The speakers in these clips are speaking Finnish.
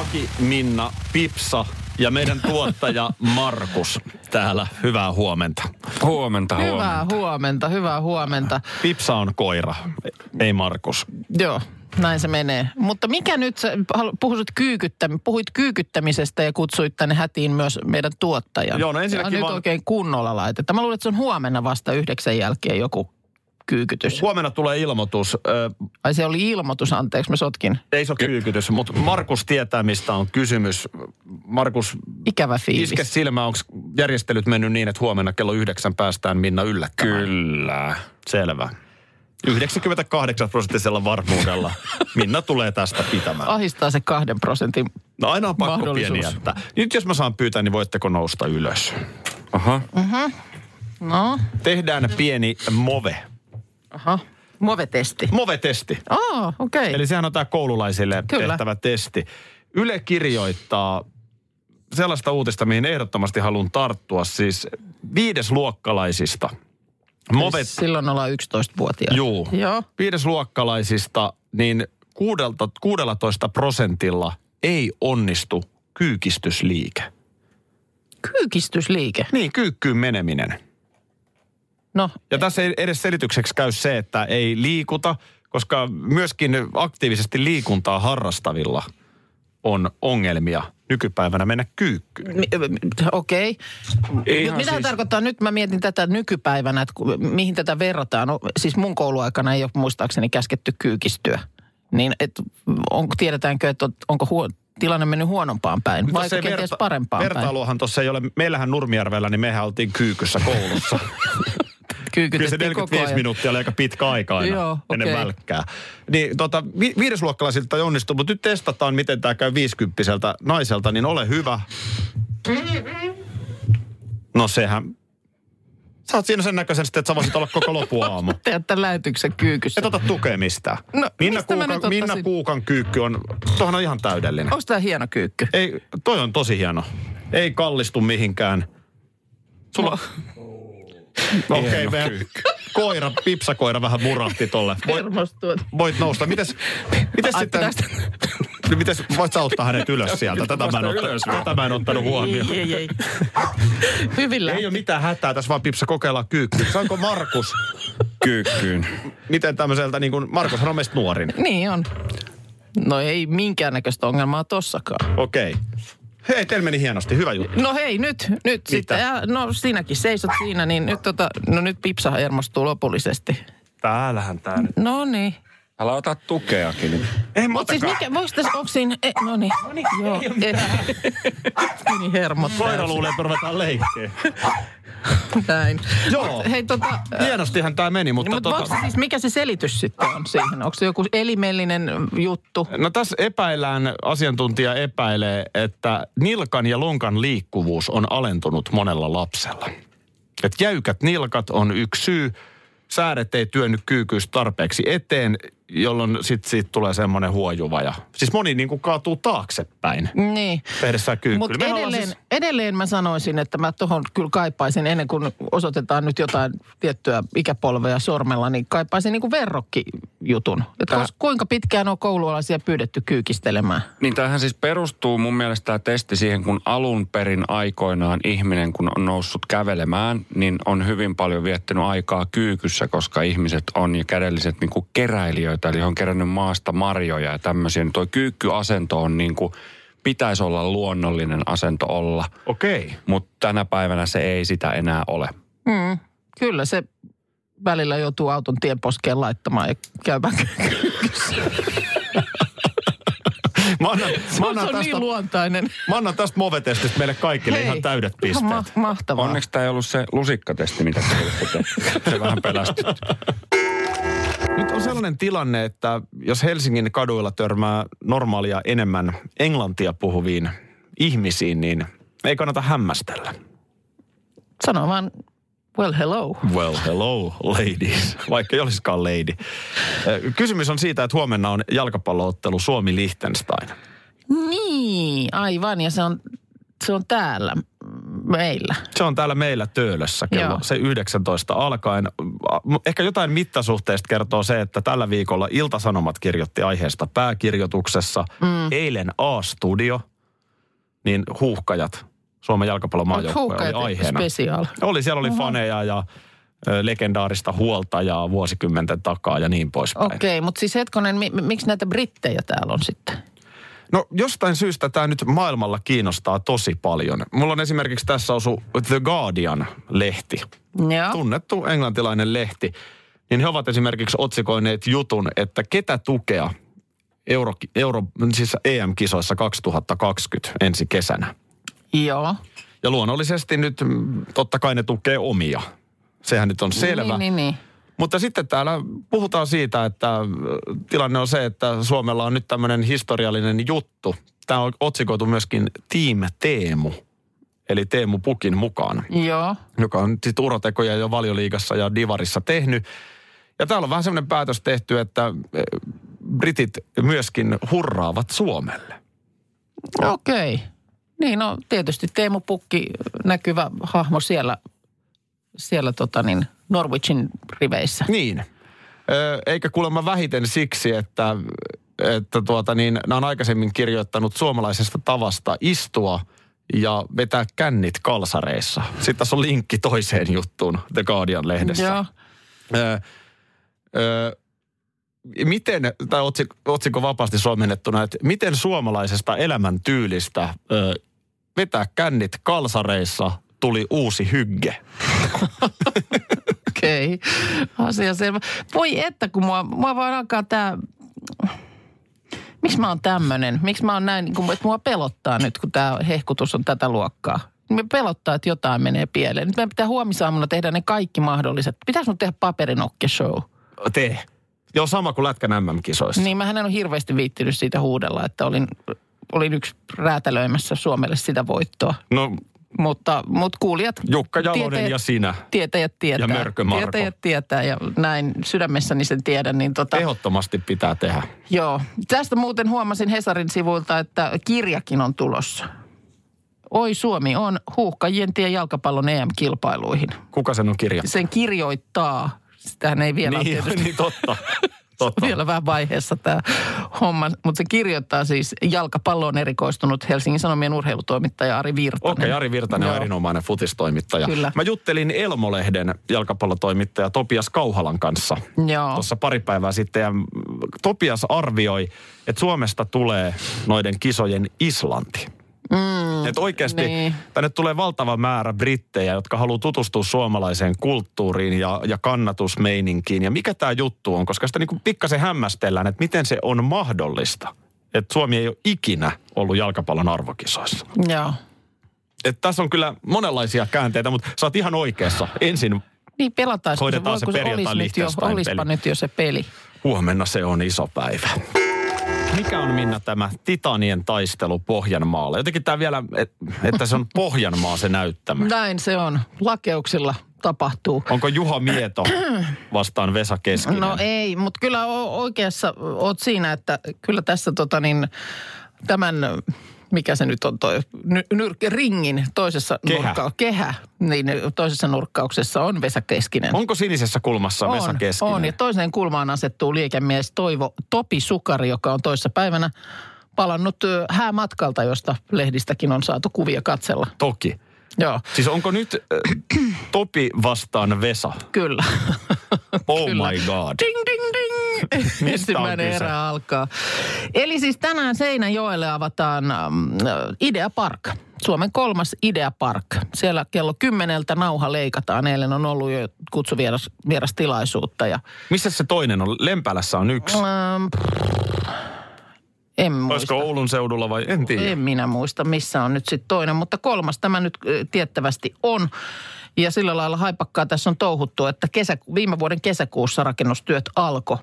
Aki, Minna, Pipsa ja meidän tuottaja Markus täällä. Hyvää huomenta. Huomenta, Hyvää huomenta. huomenta, hyvää huomenta. Pipsa on koira, ei Markus. Joo, näin se menee. Mutta mikä nyt, sä puhuit, kyykyttäm, puhuit kyykyttämisestä ja kutsuit tänne hätiin myös meidän tuottajan. Joo, no ensinnäkin ja nyt vaan- oikein kunnolla laitetta. Mä luulen, että se on huomenna vasta yhdeksän jälkeen joku kyykytys. Huomenna tulee ilmoitus. Ai se oli ilmoitus, anteeksi, mä sotkin. ei se ole kyykytys, mutta Markus tietää, mistä on kysymys. Markus, Ikävä fiilis. iske silmä, onko järjestelyt mennyt niin, että huomenna kello yhdeksän päästään Minna yllättämään? Kyllä. Selvä. 98 prosenttisella varmuudella Minna tulee tästä pitämään. Ahistaa se kahden prosentin. No aina on pakko pieni jättää. Nyt jos mä saan pyytää, niin voitteko nousta ylös? Aha. No, Tehdään pieni move. Aha. Move-testi. Move-testi. Oh, okei. Okay. Eli sehän on tämä koululaisille Kyllä. tehtävä testi. Yle kirjoittaa sellaista uutista, mihin ehdottomasti haluan tarttua. Siis viidesluokkalaisista. Move, Silloin ollaan 11-vuotiaita. juu, Joo. viidesluokkalaisista, niin kuudelta, 16 prosentilla ei onnistu kyykistysliike. Kyykistysliike. Niin, kyykkyyn meneminen. No, Ja tässä ei edes selitykseksi käy se, että ei liikuta, koska myöskin aktiivisesti liikuntaa harrastavilla on ongelmia nykypäivänä mennä kyykkyyn. Okei. Okay. Mitä siis... tarkoittaa? Nyt mä mietin tätä nykypäivänä, että mihin tätä verrataan. No, siis mun kouluaikana ei ole muistaakseni käsketty kyykistyä. Niin et, on, tiedetäänkö, että on- onko huo, tilanne mennyt huonompaan päin vai kenties parempaan päin? Vertailuahan tuossa ei ole, meillähän Nurmijärvellä, niin mehän oltiin kyykyssä koulussa. Kyllä se Kyykytettiin koko 45 ajan. minuuttia oli aika pitkä aika aina Joo, ennen okei. välkkää. Niin tota, vi- viidesluokkalaisilta ei onnistu, mutta nyt testataan, miten tämä käy viisikymppiseltä naiselta, niin ole hyvä. No sehän, sä oot siinä sen näköisesti, että sä voisit olla koko lopuaamu. Teet tämän lähetyksen kyykyssä. Et ota tukemista. No, Minna, Kuukan, Minna? Kuukan kyykky on, tohon on ihan täydellinen. Onko tämä hieno kyykky? Ei, toi on tosi hieno. Ei kallistu mihinkään. Sulla... Okei, okay, me koira, pipsakoira vähän murahti tolle. Voit, voit nousta. Mites, mites Ai, sitten... pitäis- Mites, voit sä auttaa hänet ylös sieltä? Tätä mä en, ottanut, tätä mä en ottanut huomioon. Ei, ei, ei. Hyvin Ei ole mitään hätää, tässä vaan pipsa kokeillaan kyykkyä. Saanko Markus? Kyykkyyn. Miten tämmöiseltä, niin kuin, Markushan on meistä nuorin. Niin on. No ei minkäännäköistä ongelmaa tossakaan. Okei. Okay. Hei, teillä meni hienosti. Hyvä juttu. No hei, nyt, nyt sitten. Ja, no sinäkin seisot siinä, niin nyt, tota, no nyt Pipsa hermostuu lopullisesti. Täällähän tää nyt. No niin. Älä ota tukeakin. Ei Mutta siis mikä, voiko tässä, onko siinä, e, no niin. Joo, ei, niin hermot. Koira luulee, että ruvetaan leikkiä. Näin. Joo. Mut Hei tota, Hienostihan tämä meni, mutta... mutta tota, siis mikä se selitys sitten on siihen? Onko se joku elimellinen juttu? No tässä epäillään, asiantuntija epäilee, että nilkan ja lonkan liikkuvuus on alentunut monella lapsella. Et jäykät nilkat on yksi syy. Sääret ei työnnyt kyykyys tarpeeksi eteen, jolloin sitten siitä tulee semmoinen huojuva. Ja, siis moni niin kuin kaatuu taaksepäin Niin. tehdessään kyykkyä. Mutta edelleen, siis- edelleen mä sanoisin, että mä tuohon kyllä kaipaisin, ennen kuin osoitetaan nyt jotain tiettyä ikäpolvea sormella, niin kaipaisin niin kuin verrokkijutun. Että Tää- kuinka pitkään on koulualaisia pyydetty kyykistelemään? Niin tämähän siis perustuu mun mielestä tämä testi siihen, kun alun perin aikoinaan ihminen, kun on noussut kävelemään, niin on hyvin paljon viettänyt aikaa kyykyssä, koska ihmiset on ja kädelliset niin kuin keräilijöitä, eli on kerännyt maasta marjoja ja tämmöisiä. Niin toi kyykkyasento on niin kuin, pitäisi olla luonnollinen asento olla, Okei. mutta tänä päivänä se ei sitä enää ole. Mm, kyllä se välillä joutuu auton tienposkeen laittamaan ja käymään. Mä annan, Se mä on, annan se on tästä, niin luontainen. mä annan tästä movetestistä meille kaikille ihan täydet pisteet. Ma- mahtavaa. Onneksi tämä ei ollut se lusikkatesti, mitä te Se vähän pelästytti. Nyt on sellainen tilanne, että jos Helsingin kaduilla törmää normaalia enemmän englantia puhuviin ihmisiin, niin ei kannata hämmästellä. Sano vaan, well hello. Well, hello, ladies. Vaikka ei olisikaan lady. Kysymys on siitä, että huomenna on jalkapalloottelu Suomi-Liechtenstein. Niin, aivan. Ja se on, se on täällä meillä. Se on täällä meillä Töölössä kello Joo. se 19 alkaen. Ehkä jotain mittasuhteista kertoo se, että tällä viikolla Iltasanomat kirjoitti aiheesta pääkirjoituksessa. Mm. Eilen A-studio, niin huuhkajat, Suomen jalkapallomaajoukkue oli aiheena. special. Oli, siellä oli faneja ja legendaarista huoltajaa vuosikymmenten takaa ja niin poispäin. Okei, mutta siis hetkonen, mi- miksi näitä brittejä täällä on sitten? No jostain syystä tämä nyt maailmalla kiinnostaa tosi paljon. Mulla on esimerkiksi tässä osu The Guardian-lehti. Joo. Tunnettu englantilainen lehti. Niin he ovat esimerkiksi otsikoineet jutun, että ketä tukea Euro, Euro, siis EM-kisoissa 2020 ensi kesänä. Joo. Ja luonnollisesti nyt mm, totta kai ne tukee omia. Sehän nyt on selvä. Niin, niin, niin. Mutta sitten täällä puhutaan siitä, että ö, tilanne on se, että Suomella on nyt tämmöinen historiallinen juttu. Tämä on otsikoitu myöskin Team Teemu, eli Teemu Pukin mukaan, Joo. joka on sitten urotekoja jo valioliigassa ja divarissa tehnyt. Ja täällä on vähän semmoinen päätös tehty, että ö, britit myöskin hurraavat Suomelle. Okei. Niin, no tietysti Teemu Pukki, näkyvä hahmo siellä, siellä tota niin, Norwichin riveissä. Niin. Eikä kuulemma vähiten siksi, että, että tuota niin, nämä on aikaisemmin kirjoittanut suomalaisesta tavasta istua ja vetää kännit kalsareissa. Sitten tässä on linkki toiseen juttuun The Guardian-lehdessä. Joo. Ö, ö, miten, tämä otsikko, otsikko vapaasti suomennettuna, että miten suomalaisesta elämäntyylistä ö, vetää kännit kalsareissa tuli uusi hygge? Okay. asia selvä. Voi että, kun mua, mua vaan alkaa tää... Miksi mä oon tämmönen? Miksi mä oon näin, niin kun, että mua pelottaa nyt, kun tämä hehkutus on tätä luokkaa? Me pelottaa, että jotain menee pieleen. Nyt meidän pitää huomisaamuna tehdä ne kaikki mahdolliset. Pitäisi mun tehdä paperinokke-show? Tee. Joo, sama kuin Lätkän MM-kisoissa. Niin, mä en ole hirveästi viittinyt siitä huudella, että olin, olin yksi räätälöimässä Suomelle sitä voittoa. No, Mutta, mutta kuulijat... Jukka Jalonen tietäjät- ja sinä. Tietäjät tietää. Ja Mörkö Marko. Tietäjät tietää ja näin sydämessäni sen tiedän. Niin tota, Ehdottomasti pitää tehdä. joo. Tästä muuten huomasin Hesarin sivuilta, että kirjakin on tulossa. Oi Suomi on huuhkajien tie jalkapallon EM-kilpailuihin. Kuka sen on kirjannut? Sen kirjoittaa. Sitähän ei vielä ole Niin, tietysti niin totta. totta. vielä vähän vaiheessa tämä homma. Mutta se kirjoittaa siis jalkapalloon erikoistunut Helsingin Sanomien urheilutoimittaja Ari Virtanen. Okei, Ari Virtanen on Joo. erinomainen futistoimittaja. Kyllä. Mä juttelin Elmolehden jalkapallotoimittaja Topias Kauhalan kanssa Joo. tuossa pari päivää sitten. Ja Topias arvioi, että Suomesta tulee noiden kisojen Islanti. Mm, että oikeasti niin. tänne tulee valtava määrä brittejä, jotka haluaa tutustua suomalaiseen kulttuuriin ja, ja kannatusmeininkiin. Ja mikä tämä juttu on, koska sitä niin pikkasen hämmästellään, että miten se on mahdollista. Että Suomi ei ole ikinä ollut jalkapallon arvokisoissa. Joo. Että tässä on kyllä monenlaisia käänteitä, mutta sä oot ihan oikeassa. Ensin Niin pelataisiko Hoidetaan se voi, kun perjantai nyt jo, olispa peli. nyt jo se peli. huomenna se on iso päivä. Mikä on Minna tämä Titanien taistelu Pohjanmaalla? Jotenkin tämä vielä, et, että se on Pohjanmaa se näyttämä. Näin se on. Lakeuksilla tapahtuu. Onko Juha Mieto vastaan Vesa Keskinen? No ei, mutta kyllä oikeassa oot siinä, että kyllä tässä tota niin, tämän, mikä se nyt on toi, ny, nyrk, ringin toisessa Kehä. nurkka, kehä, niin toisessa nurkkauksessa on Vesa Keskinen. Onko sinisessä kulmassa Vesa on, Keskinen? on, ja toiseen kulmaan asettuu liikemies Toivo Topi Sukari, joka on toissa päivänä palannut häämatkalta, josta lehdistäkin on saatu kuvia katsella. Toki. Joo, Siis onko nyt äh, Topi vastaan Vesa? kyllä. Oh Kyllä. my god. Ding, ding, ding. Ensimmäinen erä alkaa. Eli siis tänään Seinäjoelle avataan ähm, Idea Park. Suomen kolmas Idea Park. Siellä kello kymmeneltä nauha leikataan. Eilen on ollut jo kutsuvieras vierastilaisuutta. Ja, Missä se toinen on? Lempälässä on yksi. ähm, en muista. Olisiko Oulun seudulla vai en tiedä. En minä muista, missä on nyt sitten toinen, mutta kolmas tämä nyt tiettävästi on. Ja sillä lailla haipakkaa tässä on touhuttu, että kesä, viime vuoden kesäkuussa rakennustyöt alkoi.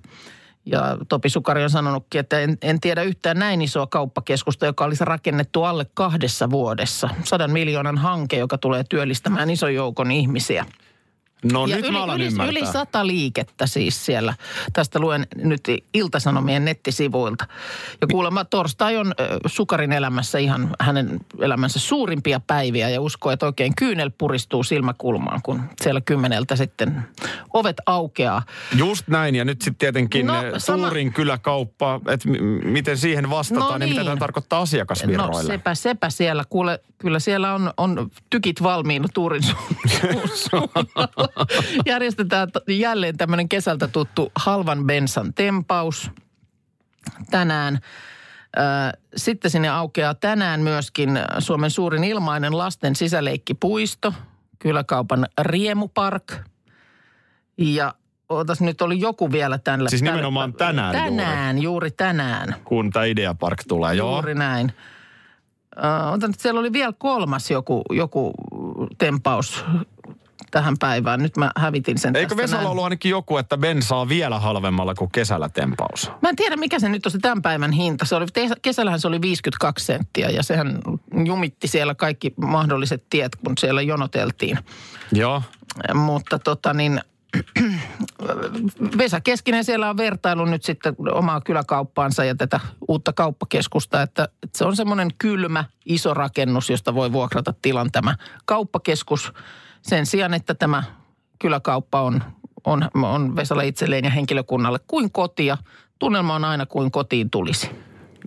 Ja Topi Sukari on sanonutkin, että en, en tiedä yhtään näin isoa kauppakeskusta, joka olisi rakennettu alle kahdessa vuodessa. Sadan miljoonan hanke, joka tulee työllistämään ison joukon ihmisiä. No ja nyt yli, mä alan yli, ymmärtää. yli sata liikettä siis siellä. Tästä luen nyt Iltasanomien nettisivuilta. Ja kuulemma torstai on ö, Sukarin elämässä ihan hänen elämänsä suurimpia päiviä ja uskoo, että oikein kyynel puristuu silmäkulmaan, kun siellä kymmeneltä sitten ovet aukeaa. Just näin, ja nyt sitten tietenkin No, no, sama- suurin kyläkauppa, että m- miten siihen vastataan No ja mitä niin. tämä tarkoittaa No asiakasvirroille. sepä, sepä siellä. Kuule, kyllä siellä on, on tykit valmiina Tuurin su- suunnalla. Järjestetään jälleen tämmöinen kesältä tuttu halvan bensan tempaus tänään. Ö, Sitten sinne aukeaa tänään myöskin Suomen suurin ilmainen lasten sisäleikkipuisto, kyläkaupan Riemupark. Ja ootas nyt oli joku vielä tällä. Siis nimenomaan tänään juuri. Tänään, juuri tänään. Kun tämä Ideapark tulee, joo. Juuri näin. Äh, otan, nyt, siellä oli vielä kolmas joku, joku tempaus tähän päivään. Nyt mä hävitin sen Eikö tästä Vesalla näin. ollut ainakin joku, että bensaa vielä halvemmalla kuin kesällä tempaus? Mä en tiedä, mikä se nyt on se tämän päivän hinta. Se oli, kesällähän se oli 52 senttiä ja sehän jumitti siellä kaikki mahdolliset tiet, kun siellä jonoteltiin. Joo. Mutta tota niin, Vesa Keskinen siellä on vertailu nyt sitten omaa kyläkauppaansa ja tätä uutta kauppakeskusta, että, että se on semmoinen kylmä, iso rakennus, josta voi vuokrata tilan tämä kauppakeskus. Sen sijaan, että tämä kyläkauppa on, on, on Vesalle itselleen ja henkilökunnalle kuin kotia. Tunnelma on aina kuin kotiin tulisi.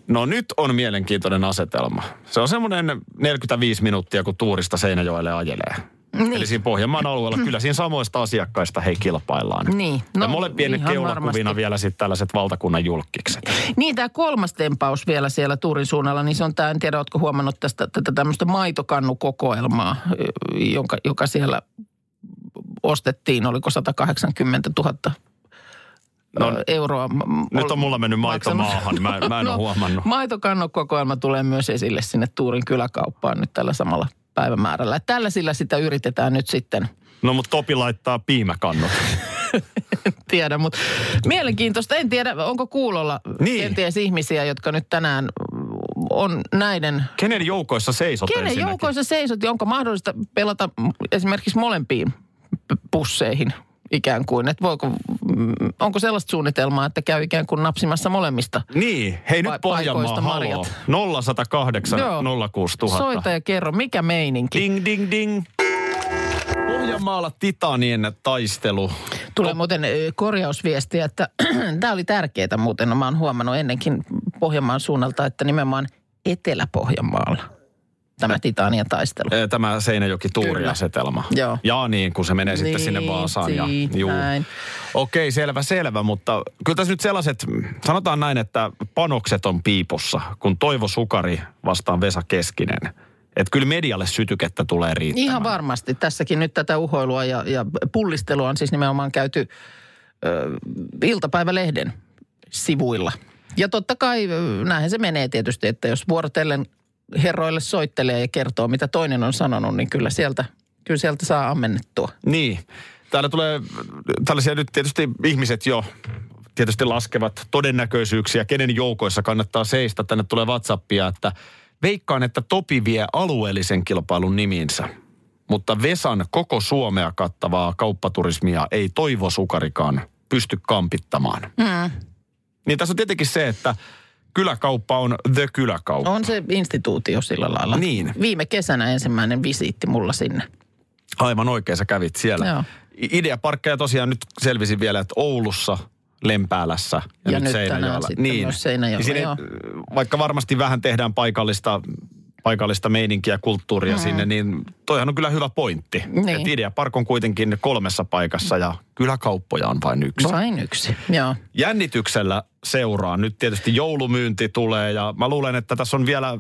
No nyt on mielenkiintoinen asetelma. Se on semmoinen 45 minuuttia, kun tuurista Seinäjoelle ajelee. Niin. Eli siinä Pohjanmaan alueella kyllä siinä samoista asiakkaista hei kilpaillaan. Niin, No, ja molempien keulakuvina vielä sitten tällaiset valtakunnan julkikset. Niin, tämä kolmas tempaus vielä siellä Tuurin suunnalla, niin se on tämä, en tiedä, oletko huomannut tästä, tätä tämmöistä maitokannukokoelmaa, jonka, joka siellä ostettiin, oliko 180 000 No, euroa. Nyt on mulla mennyt maito maksanut. maahan, mä, mä en no, ole huomannut. Maitokannukokoelma tulee myös esille sinne Tuurin kyläkauppaan nyt tällä samalla päivämäärällä. Et Tällaisilla sitä yritetään nyt sitten No mutta Topi laittaa piimäkannut. tiedä, mutta mielenkiintoista. En tiedä, onko kuulolla Niin. kenties ihmisiä, jotka nyt tänään on näiden Kenen joukoissa seisot Kenen ensinnäkin? joukoissa seisot ja onko mahdollista pelata esimerkiksi molempiin pusseihin ikään kuin? Että voiko, mm, onko sellaista suunnitelmaa, että käy ikään kuin napsimassa molemmista? Niin, hei nyt Pohjanmaa, haloo. marjat. 0108 Joo. 06000. Soita ja kerro, mikä meininki? Ding, ding, ding. Pohjanmaalla Titanien taistelu. Tulee muuten ö, korjausviestiä, että tämä oli tärkeää muuten. Mä oon huomannut ennenkin Pohjanmaan suunnalta, että nimenomaan Etelä-Pohjanmaalla tämä Titanien taistelu. Tämä Seinäjoki-Tuuri-asetelma. Joo. Ja niin, kun se menee sitten Niin, sinne Vaasaan. Ja, juu. näin. Okei, selvä, selvä, mutta kyllä tässä nyt sellaiset, sanotaan näin, että panokset on piipussa, kun Toivo Sukari vastaan Vesa Keskinen. Että kyllä medialle sytykettä tulee riittämään. Ihan varmasti. Tässäkin nyt tätä uhoilua ja, ja pullistelua on siis nimenomaan käyty ö, iltapäivälehden sivuilla. Ja totta kai näinhän se menee tietysti, että jos vuorotellen herroille soittelee ja kertoo, mitä toinen on sanonut, niin kyllä sieltä, kyllä sieltä saa ammennettua. Niin. Täällä tulee tällaisia nyt tietysti ihmiset jo tietysti laskevat todennäköisyyksiä, kenen joukoissa kannattaa seistä. Tänne tulee WhatsAppia, että veikkaan, että Topi vie alueellisen kilpailun nimiinsä. Mutta Vesan koko Suomea kattavaa kauppaturismia ei Toivo Sukarikaan pysty kampittamaan. Mm. Niin tässä on tietenkin se, että kyläkauppa on the kyläkauppa. On se instituutio sillä lailla. Niin. Viime kesänä ensimmäinen visiitti mulla sinne. Aivan oikein, sä kävit siellä. Joo. Ideaparkkeja tosiaan nyt selvisin vielä, että Oulussa, Lempäälässä ja, Ja nyt nyt Seinäjoella. sitten myös Seinäjoella, Niin siinä, joo. vaikka varmasti vähän tehdään paikallista, paikallista meininkiä ja kulttuuria mm. sinne, niin toihan on kyllä hyvä pointti. Niin. Et Ideapark on kuitenkin kolmessa paikassa ja kyläkauppoja on vain yksi. Vain yksi, joo. Jännityksellä seuraa. Nyt tietysti joulumyynti tulee ja mä luulen, että tässä on vielä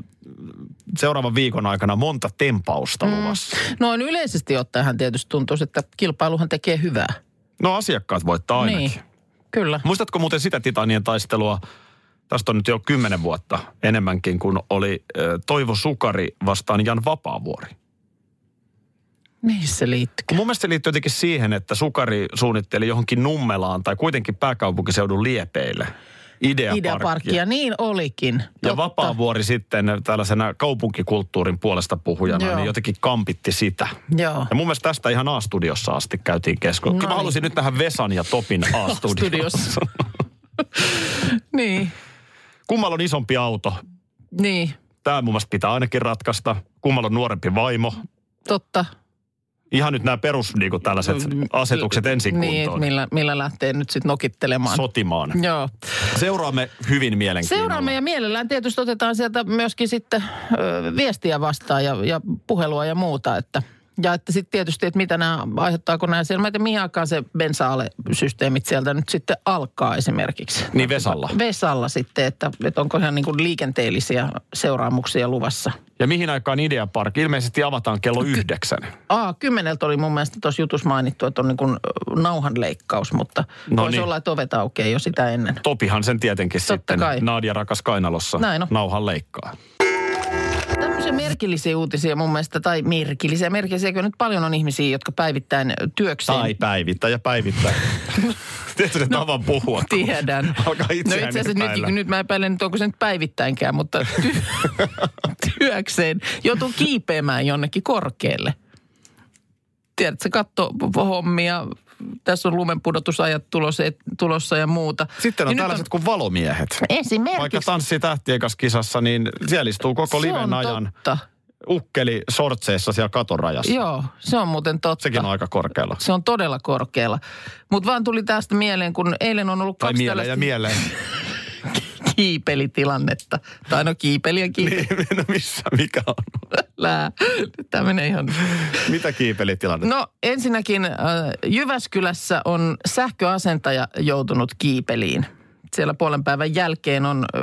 seuraavan viikon aikana monta tempausta mm. luvassa. Noin yleisesti ottaen tietysti tuntuu, että kilpailuhan tekee hyvää. No asiakkaat voittaa ainakin. Niin, kyllä. Muistatko muuten sitä Titanien taistelua? Tästä on nyt jo kymmenen vuotta enemmänkin, kun oli Toivo Sukari vastaan Jan Vapaavuori. Mihin se liittyy? Mun mielestä se liittyy jotenkin siihen, että Sukari suunnitteli johonkin Nummelaan tai kuitenkin pääkaupunkiseudun liepeille ideaparkkia. Ideaparkkia, niin olikin. Ja Totta. Vapaavuori sitten tällaisena kaupunkikulttuurin puolesta puhujana, Joo. niin jotenkin kampitti sitä. Joo. Ja mun mielestä tästä ihan A-studiossa asti käytiin keskustelua. No mä niin. halusin nyt nähdä Vesan ja Topin A-studiossa. A-studiossa. Niin, Kummalla on isompi auto? niin, Tämä mun mielestä pitää ainakin ratkaista. Kummalla on nuorempi vaimo? totta. Ihan nyt nämä perus niin kuin tällaiset asetukset ensin Niin, kuntoon. millä, millä lähtee nyt sitten nokittelemaan. Sotimaan. Joo. Seuraamme hyvin mielenkiinnolla. Seuraamme ja mielellään tietysti otetaan sieltä myöskin sitten ö, viestiä vastaan ja, ja puhelua ja muuta, että ja että sitten tietysti, että mitä nämä, aiheuttaako nämä en tiedä mihin aikaan se bensaale-systeemit sieltä nyt sitten alkaa esimerkiksi. Niin Vesalla. Vesalla sitten, että, että onko ihan niin kuin liikenteellisiä seuraamuksia luvassa. Ja mihin aikaan Ideapark? Ilmeisesti avataan kello yhdeksän. Aa, kymmeneltä oli mun mielestä tuossa jutussa mainittu, että on niin kuin nauhanleikkaus, mutta no voisi niin. olla, että ovet aukeaa jo sitä ennen. Topihan sen tietenkin Totta sitten kai. Nadia Rakas Kainalossa Näin on. nauhan leikkaa. Tämmöisiä merkillisiä uutisia mun mielestä, tai merkillisiä, merkillisiä, kyllä nyt paljon on ihmisiä, jotka päivittäin työkseen. Tai päivittää ja päivittää. Tiedätkö se tavan puhua? kun Tiedän. Alkaa No itseään itse asiassa epäillä. nyt, nyt mä epäilen, että onko se nyt päivittäinkään, mutta ty- työkseen joutuu kiipeämään jonnekin korkealle. Tiedätkö, katto hommia, tässä on lumenpudotusajat tulossa, tulossa ja muuta. Sitten on Ja nyt tällaiset kuin valomiehet. Esimerkiksi. Vaikka tanssii tähtien kanssa kisassa, niin siellä istuu koko se liven on ajan totta. ukkeli sortseissa siellä katorajassa. Joo, se on muuten totta. Sekin on aika korkealla. Se on todella korkealla. Mutta vaan tuli tästä mieleen, kun eilen on ollut Tai kaksi mieleen ja tällaista mieleen. kiipelitilannetta. Tai no kiipeli ja kiipeli. Niin, no missä, mikä on? Lää. Nyt Tämä menee ihan... Mitä kiipelitilanne? No ensinnäkin äh, Jyväskylässä on sähköasentaja joutunut kiipeliin. Siellä puolen päivän jälkeen on äh,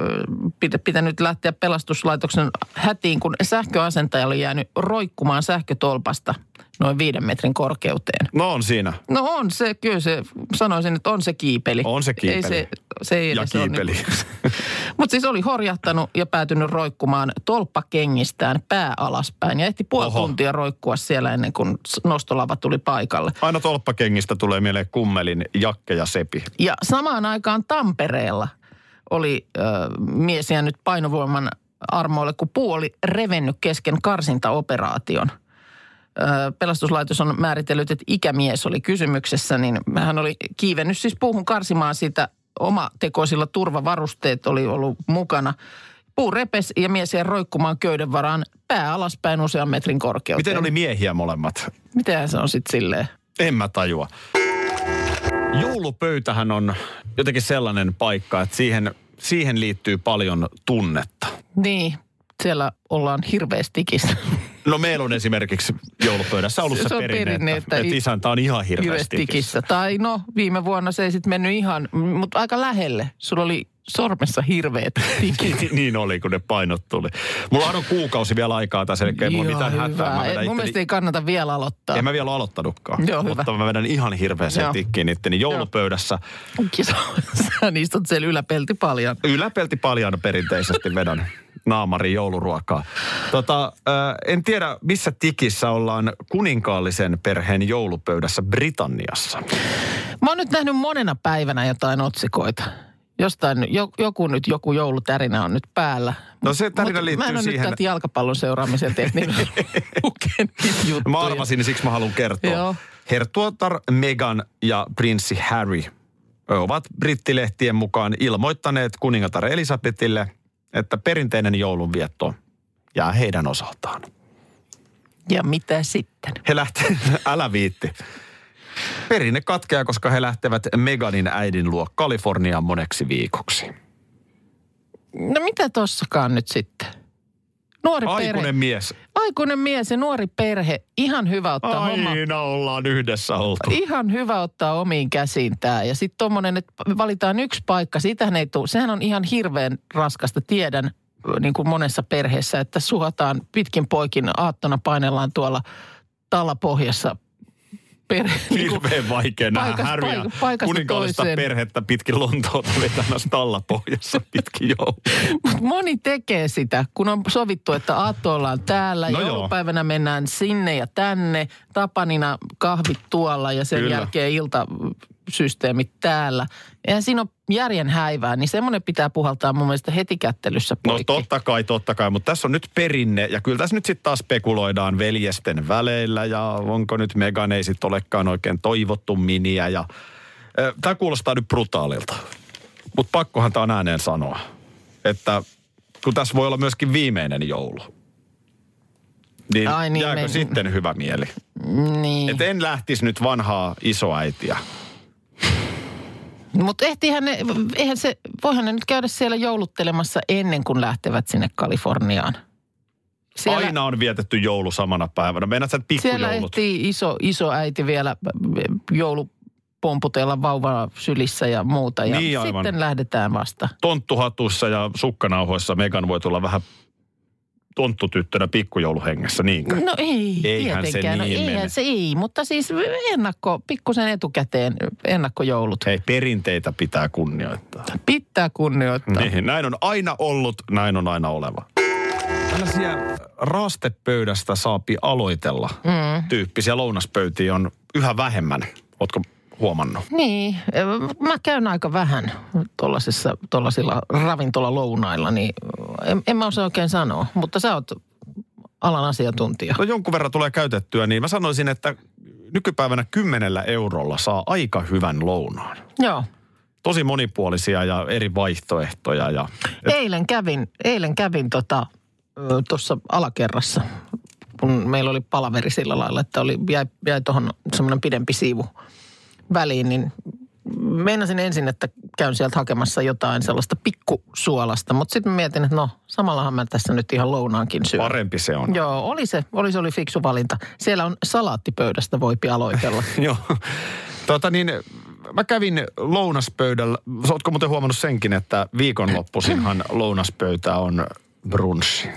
pitä- pitänyt lähteä pelastuslaitoksen hätiin, kun sähköasentaja oli jäänyt roikkumaan sähkötolpasta noin viiden metrin korkeuteen. No on siinä. No on se, kyllä se, sanoisin, että on se kiipeli. On se kiipeli. Ei se, se ei Ja ole kiipeli. Niin Mutta siis oli horjahtanut ja päätynyt roikkumaan tolppakengistään pää alaspäin. Ja ehti puoli Oho. tuntia roikkua siellä ennen kuin nostolava tuli paikalle. Aina tolppakengistä tulee mieleen kummelin Jakke ja Sepi. Ja samaan aikaan Tampereella oli äh, mies jäänyt painovoiman armoille, kun puu oli revennyt kesken karsintaoperaation. Pelastuslaitos on määritellyt, että ikämies oli kysymyksessä, niin hän oli kiivennyt siis puuhun karsimaan sitä omatekoisilla turvavarusteet oli ollut mukana. Puu repes ja mies jäi roikkumaan köyden varaan pää alaspäin usean metrin korkeuteen. Miten oli miehiä molemmat? Miten se on sitten silleen? En mä tajua. Joulupöytähän on jotenkin sellainen paikka, että siihen, siihen liittyy paljon tunnetta. Niin, siellä ollaan hirveästi tikissä. No meillä on esimerkiksi joulupöydässä ollut se, Se on perinne, perinne, että, että isäntä on ihan hirveästi tikissä. Tai no, viime vuonna se ei sitten mennyt ihan, mutta aika lähelle. Sulla oli sormessa hirveät tikit. niin oli, kun ne painot tuli. Mulla on kuukausi vielä aikaa tässä, eli ei mulla mitään hätää. Mä vedän Mun mielestä ei kannata vielä aloittaa. En mä vielä aloittanutkaan. Joo, hyvä. Mutta mä vedän ihan hirveäseen tikkiin itteni joulupöydässä. Sä, sä istut siellä yläpelti paljon. Yläpelti paljon perinteisesti vedän naamari jouluruokaa. Tota, en tiedä, missä tikissä ollaan kuninkaallisen perheen joulupöydässä Britanniassa. Mä oon nyt nähnyt monena päivänä jotain otsikoita. Jostain, jo, joku nyt, joku joulutärinä on nyt päällä. No se tärinä Mut liittyy Mä en siihen- nyt täältä jalkapallon seuraamisen tehnyt niin. Mä arvasin, niin siksi mä haluan kertoa. Joo. Herttuotar Meghan ja prinssi Harry ovat brittilehtien mukaan ilmoittaneet kuningatar Elisabetille, että perinteinen joulunvietto jää heidän osaltaan. Ja mitä sitten? He lähtevät, älä viitti. Perinne katkeaa, koska he lähtevät Meganin äidin luo Kaliforniaan moneksi viikoksi. No mitä tossakaan nyt sitten? Nuori perhe. Aikuinen mies. Aikuinen mies ja nuori perhe. Ihan hyvä ottaa homma. Aina ollaan yhdessä oltu. Ihan hyvä ottaa omiin käsiin tämä. Ja sitten tuommoinen, että valitaan yksi paikka, sitähän ei tule. Sehän on ihan hirveän raskasta, tiedän niin kuin monessa perheessä, että suhataan pitkin poikin aattona painellaan tuolla tallapohjassa per, niin kuin Hirveän vaikea nähdä härjää paik- kuninkaallista toiseen. perhettä pitkin Lontoota vetämässä tallapohjassa pitkin joulua. Mut moni tekee sitä, kun on sovittu, että aatto ollaan täällä, No no joo. joulupäivänä mennään sinne ja tänne, tapanina kahvit tuolla ja sen Kyllä. jälkeen iltasysteemit täällä. Eihän siinä ole järjen häivää, niin semmoinen pitää puhaltaa mun mielestä heti kättelyssä No poikki. totta kai, totta kai, mutta tässä on nyt perinne ja kyllä tässä nyt sitten taas spekuloidaan veljesten väleillä ja onko nyt Megan ei sitten olekaan oikein toivottu miniä ja tämä kuulostaa nyt brutaalilta, mutta pakkohan tämä on ääneen sanoa, että kun tässä voi olla myöskin viimeinen joulu, niin, Ai niin, jääkö me- sitten hyvä mieli? Niin. Että en lähtisi nyt vanhaa isoäitiä. Mutta ehtihän ne, eihän se, voihan ne nyt käydä siellä jouluttelemassa ennen kuin lähtevät sinne Kaliforniaan. Siellä, Aina on vietetty joulu samana päivänä. Meinaat sä, että Siellä pikkujoulut? ehtii iso, iso äiti vielä joulupomputella vauvaa sylissä ja muuta. Ja Niin, aivan. sitten lähdetään vasta. tonttuhatussa ja sukkanauhoissa Megan voi tulla vähän tonttutyttönä pikkujouluhengessä, niinkö? No ei, Eihän se tietenkään. niin no, eihän mene. se ei, mutta siis ennakko, pikkusen etukäteen ennakkojoulut. Hei, perinteitä pitää kunnioittaa. Pitää kunnioittaa. Niin, näin on aina ollut, näin on aina oleva. Tällaisia raastepöydästä saapi aloitella mm. tyyppisiä lounaspöytiä on yhä vähemmän. Ootko huomannut? Niin, mä käyn aika vähän tollasissa, tollasilla ravintola-lounailla, niin en, en mä osaa oikein sanoa, mutta sä oot alan asiantuntija. No jonkun verran tulee käytettyä, niin mä sanoisin, että nykypäivänä kymmenellä eurolla saa aika hyvän lounaan. Joo. Tosi monipuolisia ja eri vaihtoehtoja. Ja, et, Eilen kävin, eilen kävin tota, tuossa alakerrassa, kun meillä oli palaveri sillä lailla, että oli, jäi, jäi tuohon semmoinen pidempi siivu väliin, niin meinasin ensin, että käyn sieltä hakemassa jotain sellaista pikkusuolasta, mutta sitten mietin, että no, samallahan mä tässä nyt ihan lounaankin syön. parempi se on. Joo, oli se, oli se oli fiksu valinta. Siellä on salaattipöydästä voipi aloitella. Joo. Tota niin, mä kävin lounaspöydällä. Ootko muuten huomannut senkin, että viikonloppuisinhan lounaspöytä on brunchi.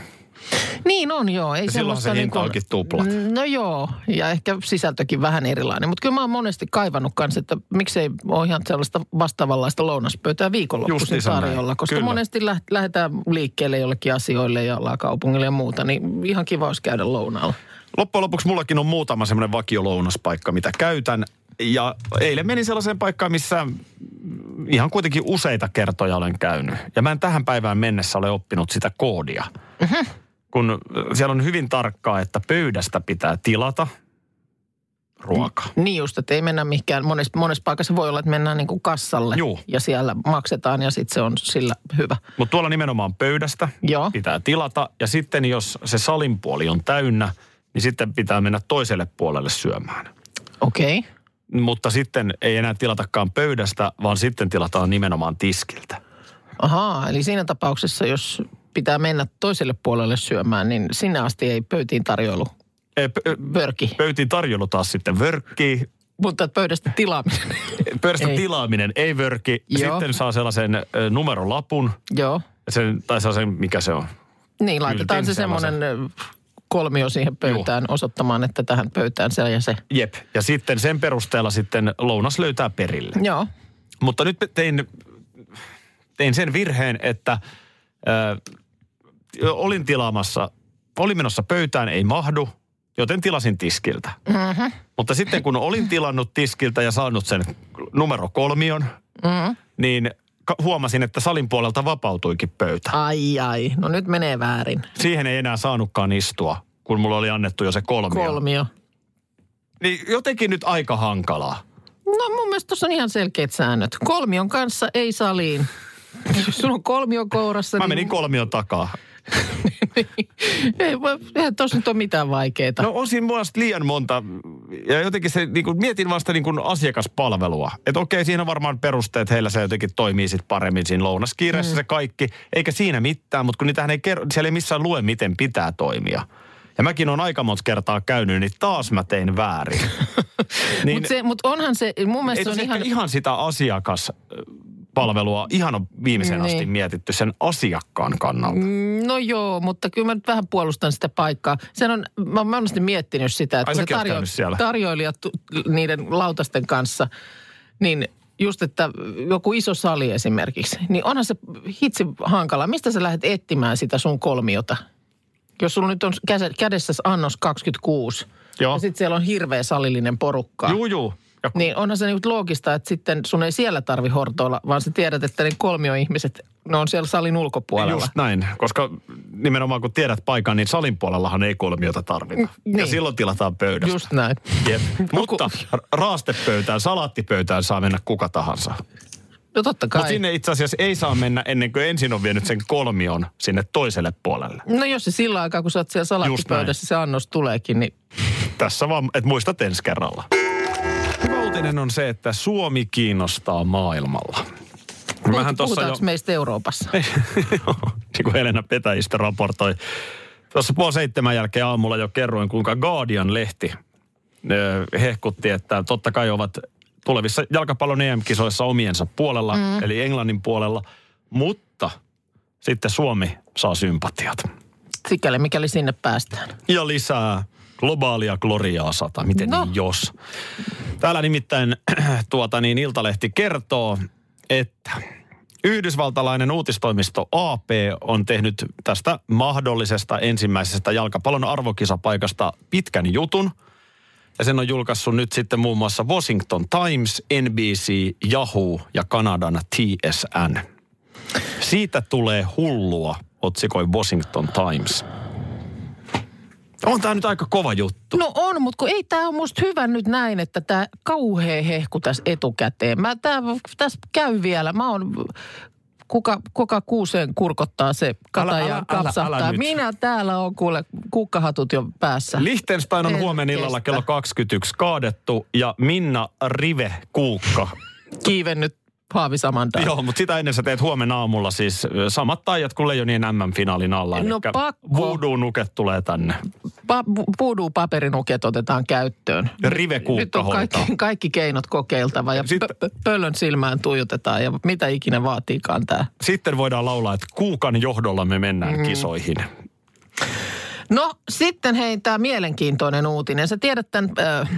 Niin on joo. Ei Ja silloin se hinta onkin tuplat. No joo, ja ehkä sisältökin vähän erilainen. Mutta kyllä mä oon monesti kaivannut kanssa, että miksei ole ihan sellaista vastaavanlaista lounaspöytää viikonloppuisin näin. tarjolla. Koska Kyllä. monesti lä- lähdetään liikkeelle jollekin asioille ja ollaan kaupungille ja muuta, niin ihan kiva olisi käydä lounaalla. Loppujen lopuksi mullakin on muutama semmoinen vakiolounaspaikka, mitä käytän. Ja eilen menin sellaiseen paikkaan, missä ihan kuitenkin useita kertoja olen käynyt. Ja mä en tähän päivään mennessä ole oppinut sitä koodia. Mhm. Kun äh, siellä on hyvin tarkkaa, että pöydästä pitää tilata ruoka. Niin just, että ei mennä mihinkään. Monessa, monessa paikassa voi olla, että mennään niin kuin kassalle Juu. ja siellä maksetaan ja sitten se on sillä hyvä. Mutta tuolla nimenomaan pöydästä Joo. pitää tilata. Ja sitten jos se salin puoli on täynnä, niin sitten pitää mennä toiselle puolelle syömään. Okei. Okay. Mutta sitten ei enää tilatakaan pöydästä, vaan sitten tilataan nimenomaan tiskiltä. Ahaa, eli siinä tapauksessa, jos pitää mennä toiselle puolelle syömään, niin sinne asti ei pöytiin tarjoilu Ei, pö- vörki. Pöytiin tarjoulu taas sitten vörkkii. Mutta pöydästä tilaaminen. Pöydästä Ei. tilaaminen ei vörkki. Joo. Sitten saa sellaisen numerolapun. Joo. Sen, tai sellaisen, mikä se on? Niin, laitetaan Kyltin se semmoinen kolmio siihen pöytään osoittamaan, että tähän pöytään se ja se. Jep. Ja sitten sen perusteella sitten lounas löytää perille. Joo. Mutta nyt tein, tein sen virheen, että olin tilaamassa, olin menossa pöytään, ei mahdu, joten tilasin tiskiltä. Mm-hmm. Mutta sitten kun olin tilannut tiskiltä ja saanut sen numero kolmion, mm-hmm. niin huomasin, että salin puolelta vapautuikin pöytä. Ai ai, no nyt menee väärin. Siihen ei enää saanutkaan istua, kun mulla oli annettu jo se kolmio. Kolmio. Niin jotenkin nyt aika hankalaa. No mun mielestä tuossa on ihan selkeät säännöt. Kolmion kanssa ei saliin. Jos sulla on kolmio kourassa, Mä niin... menin kolmion takaa. Ei, voi- eihän tuossa nyt ole mitään vaikeaa. No mun mielestä liian monta. Ja jotenkin se, niin kuin, mietin vasta niin kuin asiakaspalvelua. Että okei, siinä on varmaan perusteet, heillä se jotenkin toimii sit paremmin siinä lounaskiireessä mm. se kaikki. Eikä siinä mitään, mutta kun niitähän ei kerro, siellä ei missään lue, miten pitää toimia. Ja mäkin on aika monta kertaa käynyt, niin taas mä tein väärin. niin, Mutta mut onhan se, mun ei mielestä se on ihan... ihan sitä asiakas palvelua ihan on viimeiseen asti Niin. mietitty sen asiakkaan kannalta. Mm, No joo, mutta kyllä mä nyt vähän puolustan sitä paikkaa. Sen on, mä oon monesti miettinyt sitä, että Ai, kun se siellä. tarjoilijat niiden lautasten kanssa, niin just, että joku iso sali esimerkiksi, niin onhan se hitsi hankala. Mistä sä lähdet etsimään sitä sun kolmiota? Jos sulla nyt on kädessä annos 26 Joo. ja sitten siellä on hirveä salillinen porukka. Juu, juu. Ja Niin onhan se nyt loogista, että sitten sun ei siellä tarvi hortoilla, vaan sä tiedät, että ne kolmioihmiset, ne on siellä salin ulkopuolella. Just näin, koska nimenomaan kun tiedät paikan, niin salin puolellahan ei kolmiota tarvita. Ja Niin. silloin tilataan pöydästä. Just näin. Jep. Mutta raastepöytään, salaattipöytään saa mennä kuka tahansa. No totta kai. Mutta sinne itse asiassa ei saa mennä ennen kuin ensin on vienyt sen kolmion sinne toiselle puolelle. No jos se sillä aikaa, kun sä oot siellä salaattipöydässä, se annos tuleekin, niin Tässä vaan, että muistat ensi kerralla. Uutinen on se, että Suomi kiinnostaa maailmalla. Mähän tossa puhutaanko meistä Euroopassa? Niin kuin Helena Petäjistä raportoi. Tuossa puoli seitsemän jälkeen aamulla jo kerroin, kuinka Guardian-lehti hehkutti, että totta kai ovat tulevissa jalkapallon EM-kisoissa omiensa puolella, mm. eli Englannin puolella, mutta sitten Suomi saa sympatiat. Sikäli mikäli sinne päästään. Ja lisää globaalia gloriaa sata, miten No. niin jos. Täällä nimittäin tuota niin Iltalehti kertoo, että Yhdysvaltalainen uutistoimisto AP on tehnyt tästä mahdollisesta ensimmäisestä jalkapallon arvokisapaikasta pitkän jutun. Ja sen on julkaissut nyt sitten muun muassa Washington Times, NBC, Yahoo ja Kanadan TSN. Siitä tulee hullua, otsikoi Washington Times. On tämä nyt aika kova juttu. No on, mutta kun ei tämä ole musta hyvä nyt näin, että tämä kauhea hehku tässä etukäteen. Mä tää, tässä käy vielä. Mä oon, kuka, kuka kuuseen kurkottaa se kata ja kapsahtaa. nyt. Minä täällä on kuule kukkahatut jo päässä. Liechtenstein on En huomenna illalla kestä. kello 21 kaadettu ja Minna Rive Kuukka. Kiivennyt Haavi Samanta. Joo, mutta sitä ennen sä teet huomenna aamulla siis samat taijat kuin Leijonien MM-finaalin alla. No pakko. Voodoo-nuket tulee tänne. Pa- Voodoo-paperinuket otetaan käyttöön. Ja Nyt on kaikki, hoitaa. kaikki keinot kokeiltava ja Sitten- pö- pöllön silmään tuijotetaan ja mitä ikinä vaatiikaan tämä. Sitten voidaan laulaa, että Kuukan johdolla me mennään Mm. kisoihin. No sitten hei, tämä mielenkiintoinen uutinen. Sä tiedät tämän, äh,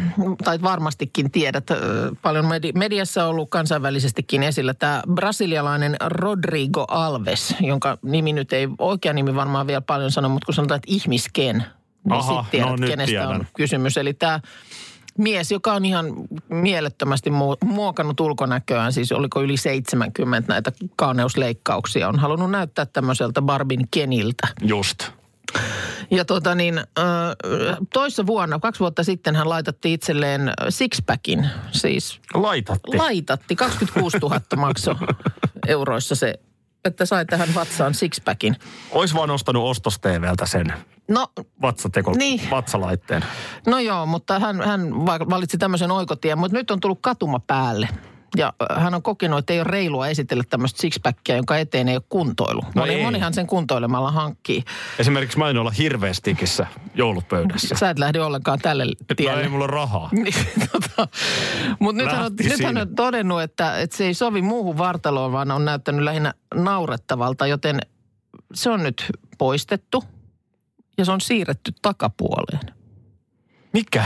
tai varmastikin tiedät, äh, paljon medi- mediassa on ollut kansainvälisestikin esillä tämä brasilialainen Rodrigo Alves, jonka nimi nyt ei oikea nimi varmaan vielä paljon sano, mutta kun sanotaan, että ihmisken, niin Aha, sit tiedät, no kenestä on tiedän. kysymys. Eli tämä mies, joka on ihan mielettömästi mu- muokannut ulkonäköään, siis oliko yli 70 näitä kauneusleikkauksia, on halunnut näyttää tämmöiseltä Barbin Keniltä. Just. Ja tota niin, toissa vuonna, kaksi vuotta sitten hän laitatti itselleen sixpackin, siis Laitatti. laitatti, 26 000 makso euroissa se, että sai tähän vatsaan sixpackin. Ois vaan ostanut ostos TVltä sen No, vatsateko, Niin. vatsalaitteen. no joo, mutta hän, hän va- valitsi tämmöisen oikotien, mutta nyt on tullut katuma päälle. Ja hän on kokenut, että ei ole reilua esitellä tämmöistä sixpackia, jonka eteen ei ole kuntoilu. No Moni, ei. monihan sen kuntoilemalla hankkii. Esimerkiksi mä en olla hirveästikissä joulupöydässä. Sä et lähde ollenkaan tälle No tielle. ei mulla ole rahaa. Niin, tota, Mutta nyt hän, on, on todennut, että, että se ei sovi muuhun vartaloon, vaan on näyttänyt lähinnä naurettavalta, joten se on nyt poistettu ja se on siirretty takapuoleen. Mikä?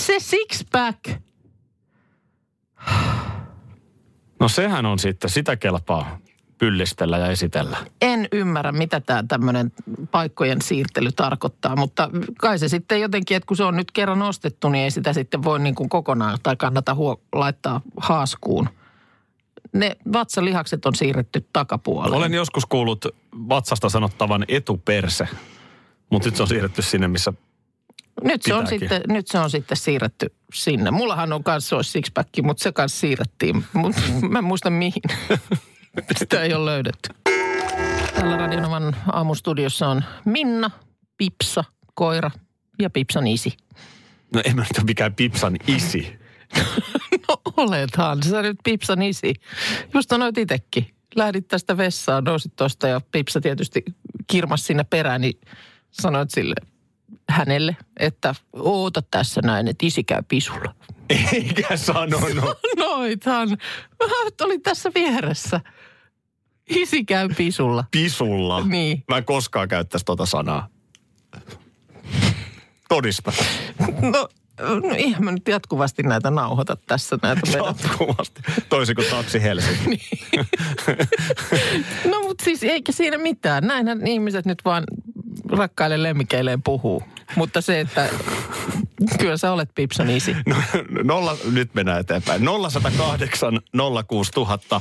Se six-pack. No sehän on sitten, sitä kelpaa pyllistellä ja esitellä. En ymmärrä, mitä tämä tämmöinen paikkojen siirtely tarkoittaa, mutta kai se sitten jotenkin, että kun se on nyt kerran ostettu, niin ei sitä sitten voi niin kuin kokonaan tai kannata huo- laittaa haaskuun. Ne vatsalihakset on siirretty takapuolelle. Olen joskus kuullut vatsasta sanottavan etuperse, mutta nyt se on siirretty sinne, missä... Nyt se, on sitten, nyt se on sitten siirretty sinne. Mullahan on kanssa olisi sixpack, mutta se kanssa siirrettiin. Mutta mä en muista mihin. Sitä ei ole löydetty. Täällä Radionovan aamustudiossa on Minna, Pipsa, koira ja Pipsan isi. No en mä nyt ole mikään pipsan isi. No olethan, sä nyt Pipsan isi. Just sanoit itekin. Lähdit tästä vessaan, nousit tuosta ja Pipsa tietysti kirmas sinne perään, niin sanoit sille, hänelle, että oota tässä näin, että isi käy pisulla. Eikä sanonut. Noithan. Mä olin tässä vieressä. Isi käy pisulla. Pisulla. Niin. Mä en koskaan käyttäisi tota sanaa. Todispa. No, no ihan mä nyt jatkuvasti näitä nauhoita tässä. Näitä. Jatkuvasti. Toisin kuin taksi Helsinki. No mutta siis eikä siinä mitään. Näinhän ihmiset nyt vaan rakkaille lemmikeilleen puhuu. Mutta se, että kyllä sä olet Pipson isi. No, nolla, nyt mennään eteenpäin. 0108 06000.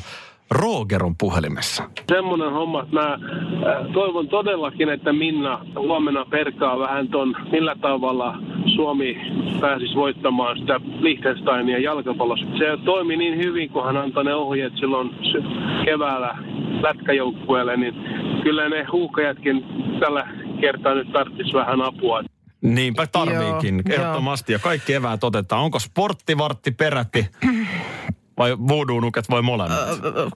Roger on puhelimessa. semmoinen homma, että mä äh, toivon todellakin, että Minna huomenna perkaa vähän ton, millä tavalla Suomi pääsisi voittamaan sitä Liechtensteinia jalkapallossa. Se toimi niin hyvin, kun hän antoi ne ohjeet silloin keväällä lätkäjoukkueelle, niin kyllä ne huuhkajatkin tällä kertaa nyt tarvitsisi vähän apua. Niinpä tarviikin, Joo, ehdottomasti. Ja kaikki eväät otetaan. Onko sporttivartti peräti vai voodoo-nuket vai molemmat?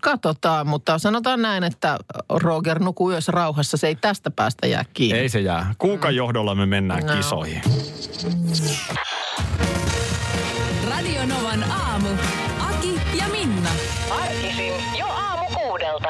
Katsotaan, mutta sanotaan näin, että Roger nukuu yössä rauhassa. Se ei tästä päästä jää kiinni. Ei se jää. Kuukan johdolla me mennään No. kisoihin. Radio Novan aamu. Aki ja Minna. Arkisin jo aamu kuudelta.